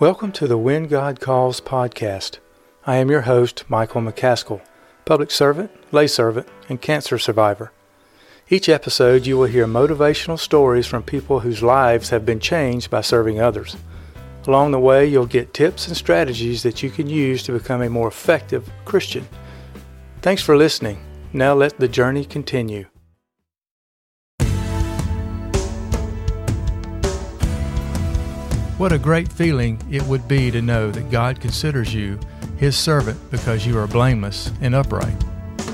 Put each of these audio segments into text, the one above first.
Welcome to the When God Calls podcast. I am your host, Michael McCaskill, public servant, lay servant, and cancer survivor. Each episode, you will hear motivational stories from people whose lives have been changed by serving others. Along the way, you'll get tips and strategies that you can use to become a more effective Christian. Thanks for listening. Now let the journey continue. What a great feeling it would be to know that God considers you his servant because you are blameless and upright.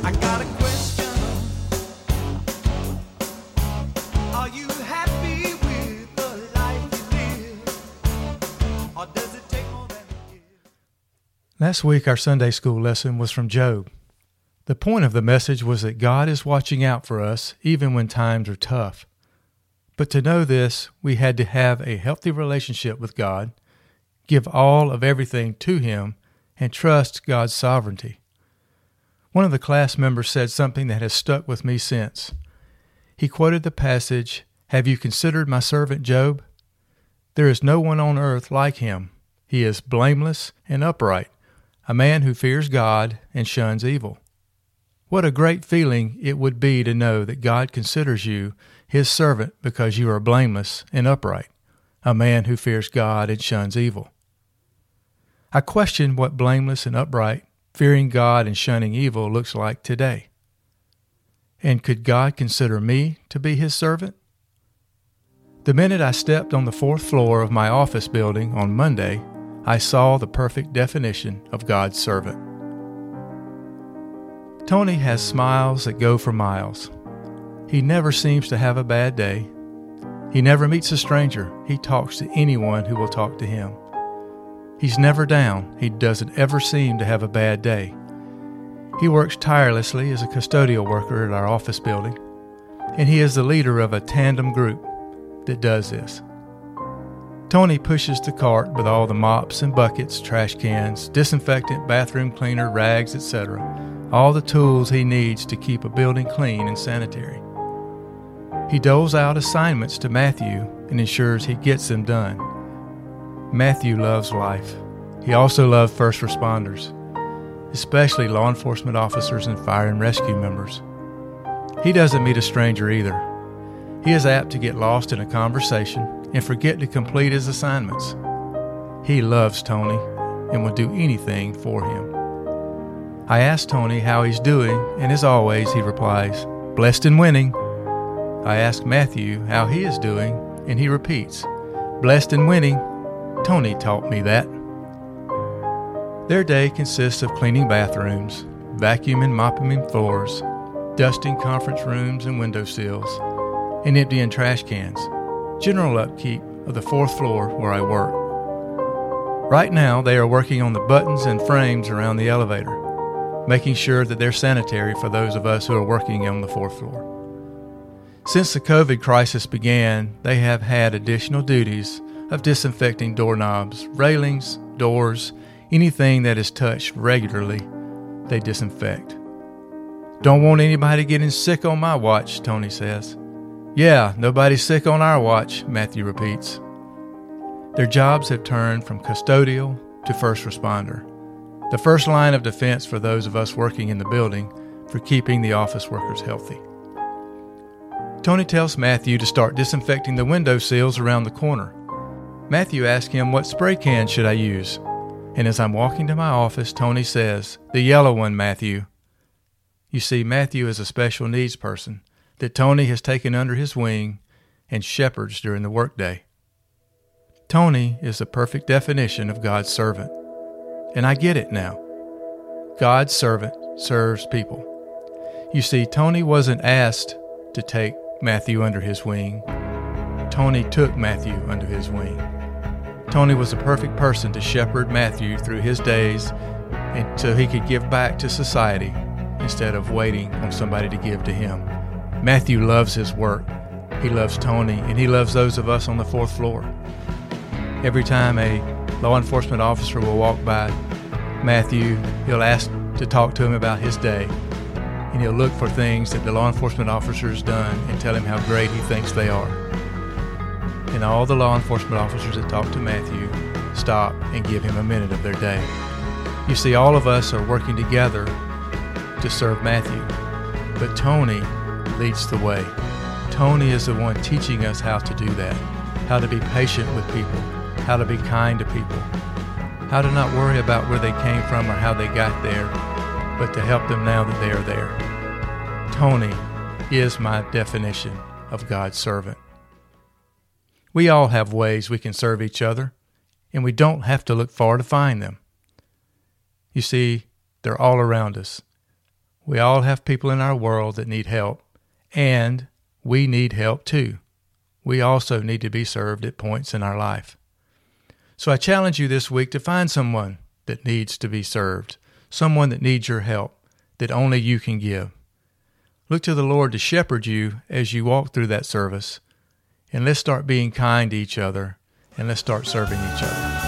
I got a question. Are you happy with the life you live? Or does it take more than you give? Last week, our Sunday school lesson was from Job. The point of the message was that God is watching out for us even when times are tough. But to know this, we had to have a healthy relationship with God, give all of everything to Him, and trust God's sovereignty. One of the class members said something that has stuck with me since. He quoted the passage, Have you considered my servant Job? There is no one on earth like him. He is blameless and upright, a man who fears God and shuns evil. What a great feeling it would be to know that God considers you his servant because you are blameless and upright, a man who fears God and shuns evil. I question what blameless and upright, fearing God and shunning evil looks like today. And could God consider me to be his servant? The minute I stepped on the fourth floor of my office building on Monday, I saw the perfect definition of God's servant. Tony has smiles that go for miles. He never seems to have a bad day. He never meets a stranger. He talks to anyone who will talk to him. He's never down. He doesn't ever seem to have a bad day. He works tirelessly as a custodial worker at our office building, and he is the leader of a tandem group that does this. Tony pushes the cart with all the mops and buckets, trash cans, disinfectant, bathroom cleaner, rags, etc all the tools he needs to keep a building clean and sanitary. He doles out assignments to Matthew and ensures he gets them done. Matthew loves life. He also loves first responders, especially law enforcement officers and fire and rescue members. He doesn't meet a stranger either. He is apt to get lost in a conversation and forget to complete his assignments. He loves Tony and will do anything for him. I ask Tony how he's doing, and as always, he replies, Blessed and winning. I ask Matthew how he is doing, and he repeats, Blessed and winning. Tony taught me that. Their day consists of cleaning bathrooms, vacuuming, and mopping floors, dusting conference rooms and window sills, and emptying trash cans. General upkeep of the fourth floor where I work. Right now, they are working on the buttons and frames around the elevator making sure that they're sanitary for those of us who are working on the fourth floor. Since the COVID crisis began, they have had additional duties of disinfecting doorknobs, railings, doors, anything that is touched regularly, they disinfect. Don't want anybody getting sick on my watch, Tony says. Yeah, nobody's sick on our watch, Matthew repeats. Their jobs have turned from custodial to first responder the first line of defense for those of us working in the building for keeping the office workers healthy. Tony tells Matthew to start disinfecting the window sills around the corner. Matthew asks him what spray can should I use. And as I'm walking to my office, Tony says, The yellow one, Matthew. You see, Matthew is a special needs person that Tony has taken under his wing and shepherds during the workday. Tony is the perfect definition of God's servant. And I get it now. God's servant serves people. You see, Tony wasn't asked to take Matthew under his wing. Tony took Matthew under his wing. Tony was the perfect person to shepherd Matthew through his days until he could give back to society instead of waiting on somebody to give to him. Matthew loves his work. He loves Tony, and he loves those of us on the fourth floor. Every time a law enforcement officer will walk by Matthew. He'll ask to talk to him about his day, and he'll look for things that the law enforcement officer has done and tell him how great he thinks they are. And all the law enforcement officers that talk to Matthew stop and give him a minute of their day. You see, all of us are working together to serve Matthew, but Tony leads the way. Tony is the one teaching us how to do that, how to be patient with people, how to be kind to people, how to not worry about where they came from or how they got there, but to help them now that they are there. Tony is my definition of God's servant. We all have ways we can serve each other, and we don't have to look far to find them. You see, they're all around us. We all have people in our world that need help, and we need help too. We also need to be served at points in our life. So I challenge you this week to find someone that needs to be served, someone that needs your help that only you can give. Look to the Lord to shepherd you as you walk through that service. And let's start being kind to each other and let's start serving each other.